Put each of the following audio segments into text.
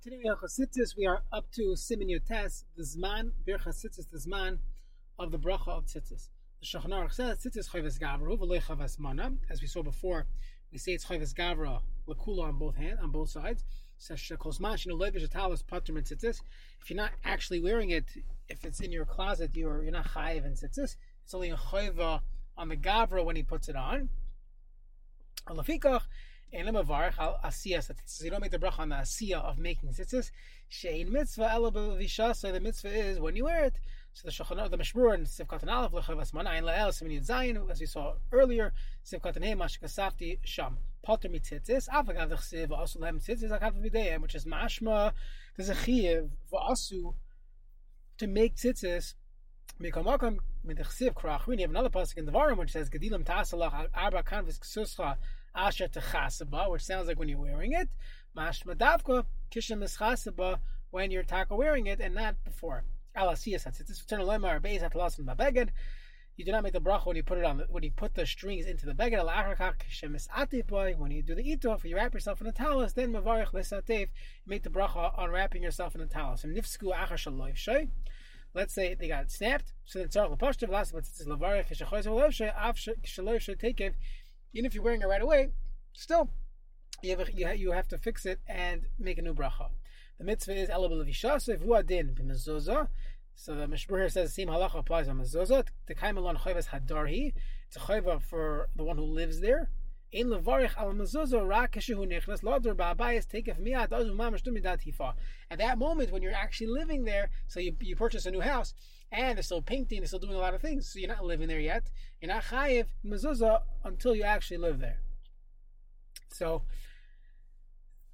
Continuing Chasitis, we are up to Simin Yotes, the Zman, Bir Chasitis, the Zman of the Bracha of Tzitzis. The Shulchan Aruch says, Tzitzis Chayves Gavra, V'lei Chavas Mana. As we saw before, we say it's Chayves Gavra, Lakula on both hands, on both sides. Says Shekosmash, you know, Levish Atalis Patrim Tzitzis. If you're not actually wearing it, if it's in your closet, you're, you're not Chayiv in Tzitzis. It's only a Chayva on the Gavra when he puts it on. Alafikach, you don't make the bracha on the asiyah of making tzitzis. Shein mitzvah ela b'visha. So the mitzvah is when you wear it. So the shachanah, the mashmur, and sivkat and aleph lechavas manayin lael simin zayin, as we saw earlier. Sivkat and mashkasafti sham potter mitzitzis. Avagav dechsiv also lem tzitzis akav b'deyim, which is mashma. There's a chiyuv v'asu to make tzitzis. Mikamakam midechsiv krachrin. You have another pasuk in the Varim which says gedilim tasalach arba kanvis ksuscha asher techasaba, which sounds like when you're wearing it. Mashma davka kishim chasaba when you're taka wearing it and not before. Alasiyas hatzitzis v'tern lemar beis hatlasim babeged. You do not make the bracha when you put it on when you put the strings into the beged. Atipoy. When you do the itof, you wrap yourself in a talus. Then mavarich lesatev. You make the bracha on wrapping yourself in a talus. And nifsku achar. Let's say they got snapped. So then tzarich lepashtav last but it's v'loy shay av shaloy shay takev even if you're wearing it right away, still you have, a, you, have, to fix it and make a new bracha. The mitzvah is elabel v'ishasa v'uadin b'mezuzah. So the Mishbur says the same halacha applies on mezuzah. The kaimelon chayvas hadarhi. It's a chayva for the one who lives there. Ein levarich al mezuzah rak kashehu nechnas lador ba'abayis takef miyad azu mamash tumidat hifa. At that moment when you're actually living there, so you, you purchase a new house, and they're still painting, they're still doing a lot of things. So you're not living there yet. You're not chayiv mezuzah until you actually live there. So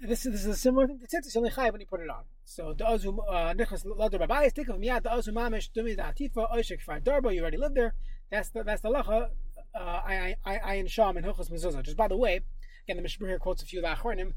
this is, this is a similar thing to tzitzis. Only chayiv when you put it on. So the azu uh, nichas ladar babayis take of miyad the azu mamish dumi da atifa oishik far darbo. You already live there. That's the that's the lacha. Uh, I I I in sham and hilchos mezuzah. Just by the way, again the Mishmur here quotes a few of the achronim.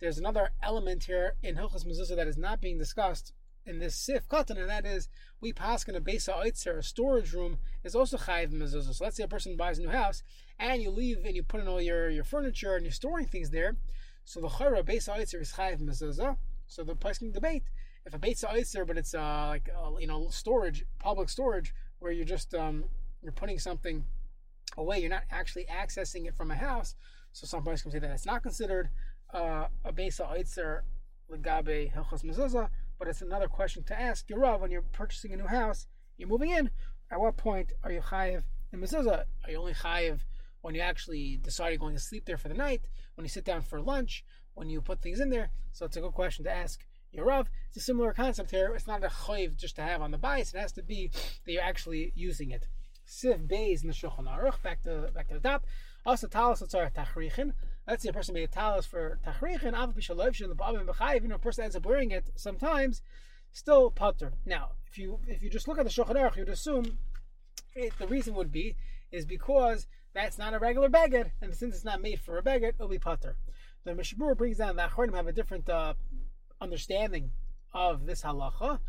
There's another element here in hilchos mezuzah that is not being discussed in this sif cotton, and that is we pass in a base oitzer, a storage room is also chayiv mezuzah. So let's say a person buys a new house and you leave and you put in all your, your furniture and you're storing things there. So the chayra base oitzer is chayiv mezuzah. So the place can debate if a base oitzer, but it's uh, like uh, you know storage, public storage, where you're just um, you're putting something away, you're not actually accessing it from a house. So some place can say that it's not considered uh, a base oitzer legabe hilchos mezuzah but it's another question to ask your Rav when you're purchasing a new house, you're moving in. At what point are you chayiv in mezuzah? Are you only chayiv when you actually decide you're going to sleep there for the night? When you sit down for lunch? When you put things in there? So it's a good question to ask your Rav. It's a similar concept here. It's not a chayiv just to have on the bias. It has to be that you're actually using it. Siv Beis in the Shulchan Aruch. Back to back to the top. Also, talis are tachrichin. Let's say a person made a talis for tachrichin. Av b'shalov the b'avim b'chayiv. You know, a person ends up wearing it sometimes. Still putter. Now, if you if you just look at the Shulchan Aruch, you'd assume it, the reason would be is because that's not a regular beged, and since it's not made for a beged, it'll be putter. The Mishmur brings down that Achronim have a different uh, understanding of this halacha.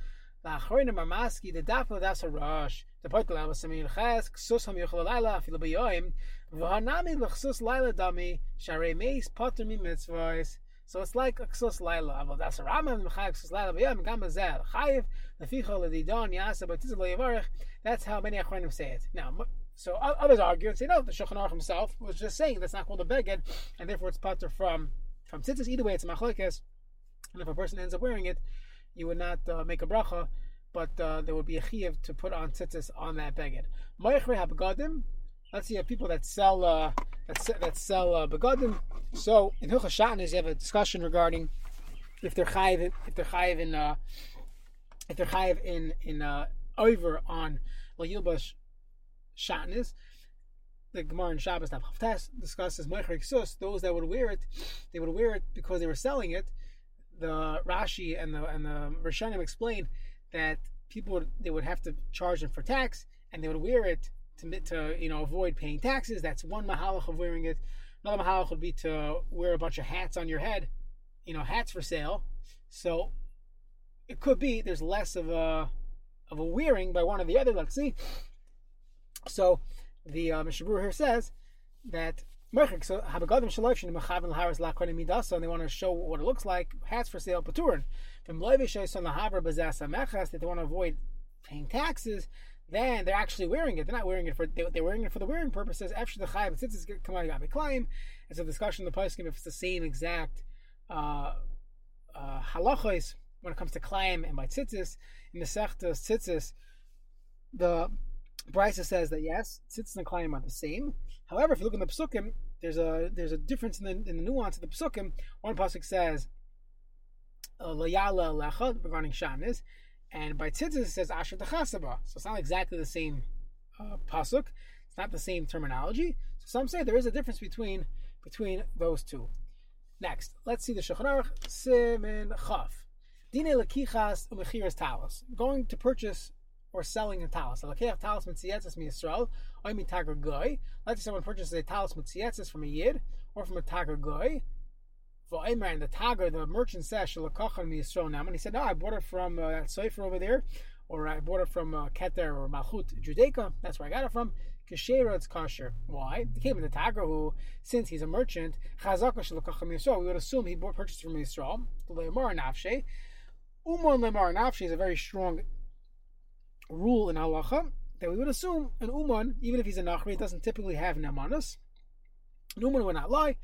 The Achronim are maski the dafla das harash. The poitel semi ches ksus ham yochel laila afilu v'hanami l'chsus laila dami sharei meis potter mi mitzvahs. So it's like a ksus laila. Aval das haramam m'chayiv ksus laila beyoim gam bazel chayiv leficha ledidon yasa but tizal yavarich. That's how many Achronim say it. Now. So others argue and say no. The Shulchan Aruch himself was just saying that's not called a beged, and therefore it's potter from from tzitzis. Either way, it's machlekes, and if a person ends up wearing it, you would not uh, make a bracha, but uh, there would be a chiyuv to put on tzitzis on that beged. Moichre habegadim. Let's see, have people that sell uh, that, that sell uh, begadim. So in Hilchas Shatnez, you have a discussion regarding if they're chayiv, if they're chayiv in, uh, if they're chayiv in in uh, over on layilbash Shatnez. The Gemara in Shabbos Haftas discusses Meicher Sus. Those that would wear it, they would wear it because they were selling it the Rashi and the and the Rishonim explain that people they would have to charge them for tax, and they would wear it to to you know avoid paying taxes. That's one mahalach of wearing it. Another mahalach would be to wear a bunch of hats on your head, you know, hats for sale. So it could be there's less of a of a wearing by one or the other. Let's see. So the uh, here says that So Habagadim Shaloshin Mechavin Midasa, and they want to show what it looks like. Hats for sale, Paturin. From Levishay Son Lahavra Bazasa Mechas, that they want to avoid paying taxes. Then they're actually wearing it. They're not wearing it for they, are wearing it for the wearing purposes. After the Chayav Tzitzis come out of climb. It's a discussion in the poskim if it's the same exact uh, uh, halachos when it comes to climb and by tzitzis. In the Sechtas Tzitzis, the Brisa says that yes, tzitzis and climb are the same. However, if you look in the psukim, there's a there's a difference in the, in the nuance of the psukim. One pasuk says uh, regarding shanis, and by tzitzis it says asher dechasaba. So it's not exactly the same uh, pasuk. It's not the same terminology. So some say there is a difference between between those two. Next, let's see the Shulchan Aruch Simin Chaf. Dine lekichas umechiras talis. Going to purchase or selling a talis. Lekech talis mitzietzes mi Yisrael, oy mi tager goy. Let's say someone purchases a talis mitzietzes from a yid or from a tager goy. V'omer and the tager, the merchant says shalakachan now. And he said, no, I bought it from uh, that Sefer over there, or I bought it from uh, Keter or Malchut Judaica. That's where I got it from. Kashera, it's kosher. Why? It came in the tager who, since he's a merchant, chazaka shalakachan Yisrael. We would assume he bought purchased from Yisrael. The le'amar nafshe. Umar lemar nafshe is a very strong rule in halacha that we would assume an uman, even if he's a nachri, doesn't typically have namanas. An uman would not lie,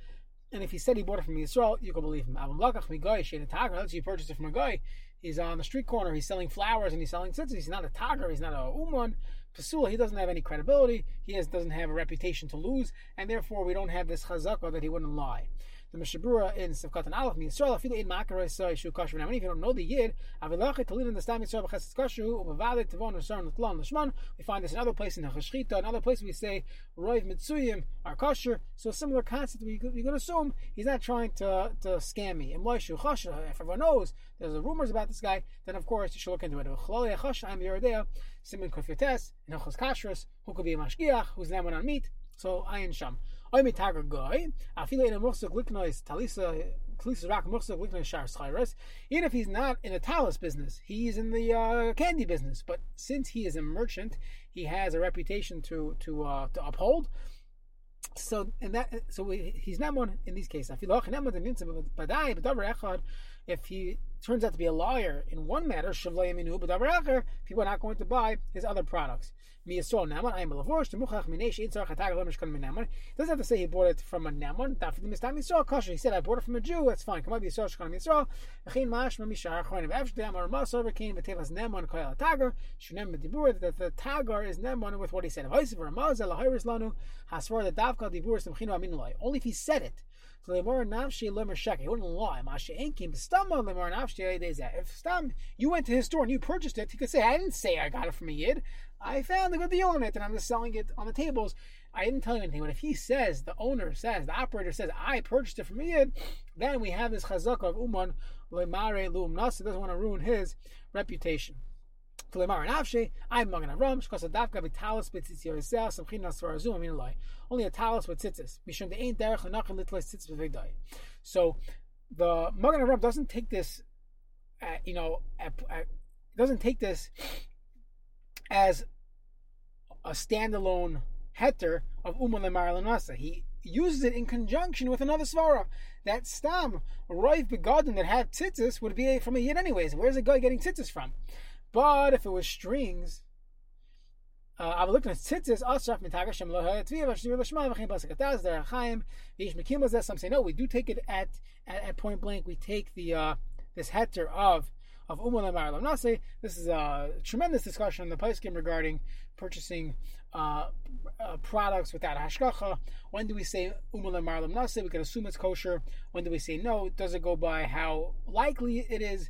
and if he said he bought it from Yisrael, you can believe him. Let's you purchase it from a guy. He's on the street corner. He's selling flowers and he's selling tzitzis. He's not a tagar. He's not a uman. Pasula, he doesn't have any credibility. He has, doesn't have a reputation to lose, and therefore we don't have this chazakah that he wouldn't lie the Mishabura in Sivkat and Aleph, Yisrael, Afilu Ein Makaroi Soy Shu Kashu. Now, if you don't know the Yid, Avilachet Talin in the Stam Yisrael B'Ches Kashu, Ubavalit Tavon Rasar L'Tlan L'Shman. We find this in other places in Hachashchita, another place we say Roiv Mitsuyim are kosher. So similar concept, we could, we could assume he's not trying to, to scam me. And Moishu Chasha, if everyone knows there's rumors about this guy, then of course you should look into it. Chalali Chasha, I'm Yerodea, Simon Kofyotes, and Hilchos Kashrus, who could be a Mashgiach, who's an on meat. So Ayin Sham. Oy mit tager goy, a fille in a musik liknois talisa talisa rak musik liknois shar schairas. Even if he's not in a talis business, he's in the uh, candy business. But since he is a merchant, he has a reputation to to uh, to uphold. So and that so he's not one in these cases. If he turns out to be a liar in one matter, but people are not going to buy his other products. Doesn't have to say he bought it from a Naman. He said, I bought it from a Jew. That's fine. That the Tagar is Naman with what he said. Only if he said it. So Lemar Nafshi Shek. He wouldn't lie. Masha Enkim Stama If Stam, you went to his store and you purchased it, he could say, I didn't say I got it from a Yid. I found a good deal on it and I'm just selling it on the tables. I didn't tell you anything. But if he says, the owner says, the operator says, I purchased it from a Yid, then we have this chazaka of Uman Lemare Lum Nasa doesn't want to ruin his reputation. Only a talis with tzitzis. Mishum the ain't derech lenachim litlis tzitzis v'vigdai. So the Magen Avraham doesn't take this, uh, you know, uh, uh, doesn't take this as a standalone heter of Uman Lemar He uses it in conjunction with another svara. That stam, Roiv Begadin that had tzitzis would be from a yid anyways. Where's the guy getting tzitzis from? But if it was strings, uh, I'll look at I'll shak mit Tagashimloha Triva Shiva Shmachim Basakataz, Makimaza. some say no, we do take it at, at, at point blank. We take the uh, this heter of of Umar Nase. This is a tremendous discussion in the Paiskim regarding purchasing uh, uh, products without hashgacha. When do we say Umar Nase? We can assume it's kosher. When do we say no? Does it go by how likely it is,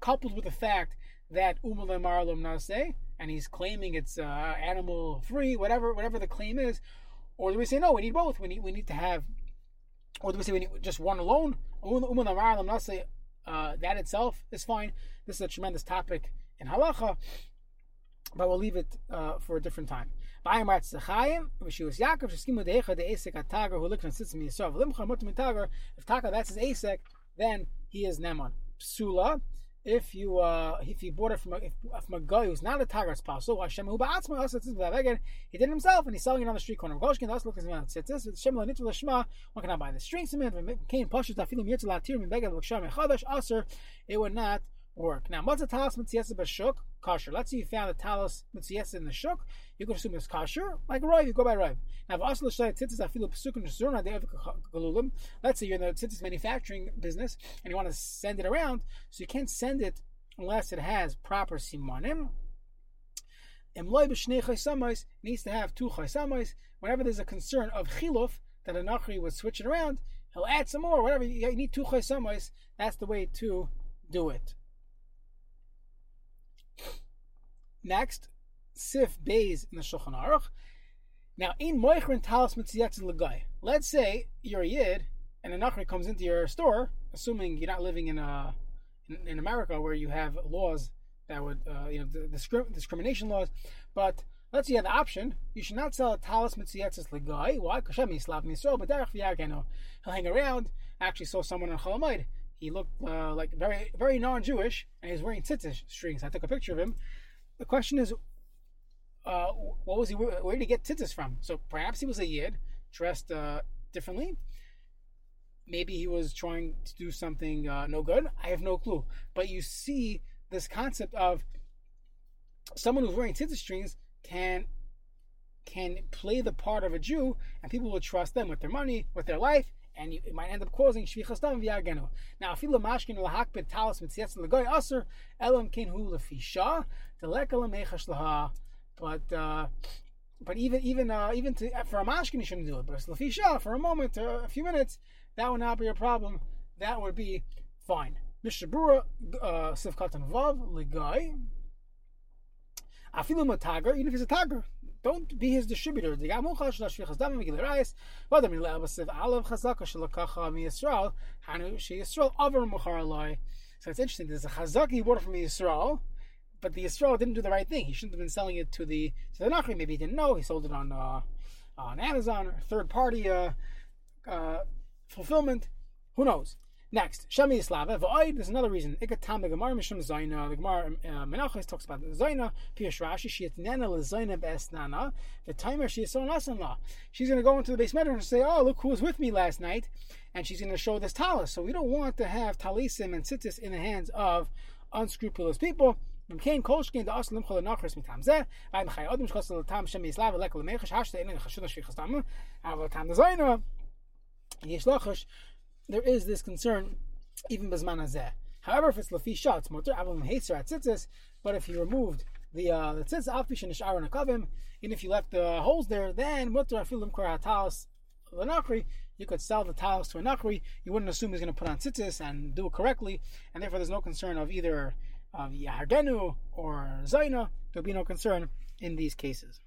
coupled with the fact that Umar Marlum Nase, and he's claiming it's uh, animal free, whatever whatever the claim is, or do we say no? We need both. We need we need to have, or do we say we need just one alone? Umar Marlum Nase, uh, that itself is fine. This is a tremendous topic in halacha, but we'll leave it uh, for a different time. If taka that's his asek, then he is neman. Psula if you uh, if you bought it from a, if, from a guy who's not a Tagart possible, Hashem who ba'atzma he did it himself and he's selling it on the street corner. Lo nitzu l'shma. One cannot buy the strings from it. Kain pashut afilim yitzu latir min beged l'kshem aser. It would not work. Now, talis mitzvah b'shuk? Kosher. Let's say you found a talis mitzvah in the shuk. You could assume it's kosher, like rive. You go by rive. Now, if also tzitzis afilu pesukim zurna galulim. Let's say you're in the tzitzis manufacturing business and you want to send it around, so you can't send it unless it has proper simonim. Emloy b'shnei chaysamais needs to have two chaysamais. Whenever there's a concern of chiluf that a nachri would switch it around, he'll add some more. Whatever you need two chaysamais. That's the way to do it. Next, Sif Bays in the Shulchan Aruch. Now, in Moichrin Talis Mitziyatzis Lagai. Let's say you're a Yid and a Nachri comes into your store, assuming you're not living in a in, in America where you have laws that would, uh, you know, the, the discrimination laws. But let's say you have the option. You should not sell a talis mitziyatzis legai. Why? Because Hashem Slav Yisrael, but derech v'yagenu. He'll hang around. I actually saw someone in Chalamayid. He looked uh, like very, very non-Jewish, and he was wearing tzitzis strings. I took a picture of him, the question is, uh, what was he? Where did he get tzitzis from? So perhaps he was a yid dressed uh, differently. Maybe he was trying to do something uh, no good. I have no clue. But you see this concept of someone who's wearing tzitzis strings can can play the part of a Jew, and people will trust them with their money, with their life, and you, it might end up causing shvichas dam v'yagenu. Now, afilu mashkin lahakbid talis mitzietz legoy aser elam kin hu lefisha telekal mechash laha. But uh, but even even uh, even to, for a mashkin you shouldn't do it. But lefisha for a moment, uh, a few minutes, that would not be a problem. That would be fine. Mishabura uh, sivkatan vav legoy. Afilu matager, even if he's a tagger, don't be his distributor. So it's interesting. There's a chazak he bought from Yisrael, but the Yisrael didn't do the right thing. He shouldn't have been selling it to the to the Nachri. Maybe he didn't know. He sold it on uh, on Amazon or third party uh, uh, fulfillment. Who knows? Next, Shemi Yislava. V'oid, there's another reason. Ikatam the Gemara Mishum Zaina. The Gemara uh, Menachos talks about Zaina. Piyash Rashi. She nana lezaina be'esnana. The timer she is so law. She's going to go into the base bedroom and say, "Oh, look who was with me last night," and she's going to show this talis. So we don't want to have talisim and tzitzis in the hands of unscrupulous people. ומכן כל שכן דאס למחול לנחרס מטעם זה, ועד חי אדם שחוס לטעם שם יסלב ולקל למחש, השתה אין חשוד השפיך סתם, אבל טעם דזיינו, יש לחש there is this concern even bezman hazeh. However, if it's lafi shots, motor avim haser at tzitzis, but if you removed the uh, the tzitzis afish and ishar akavim, and if you left the holes there, then motor afilim kor hatalos lanakri, you could sell the tiles to a nakri. You wouldn't assume he's going to put on tzitzis and do it correctly, and therefore there's no concern of either of yahardenu or zaina. There'll be no concern in these cases.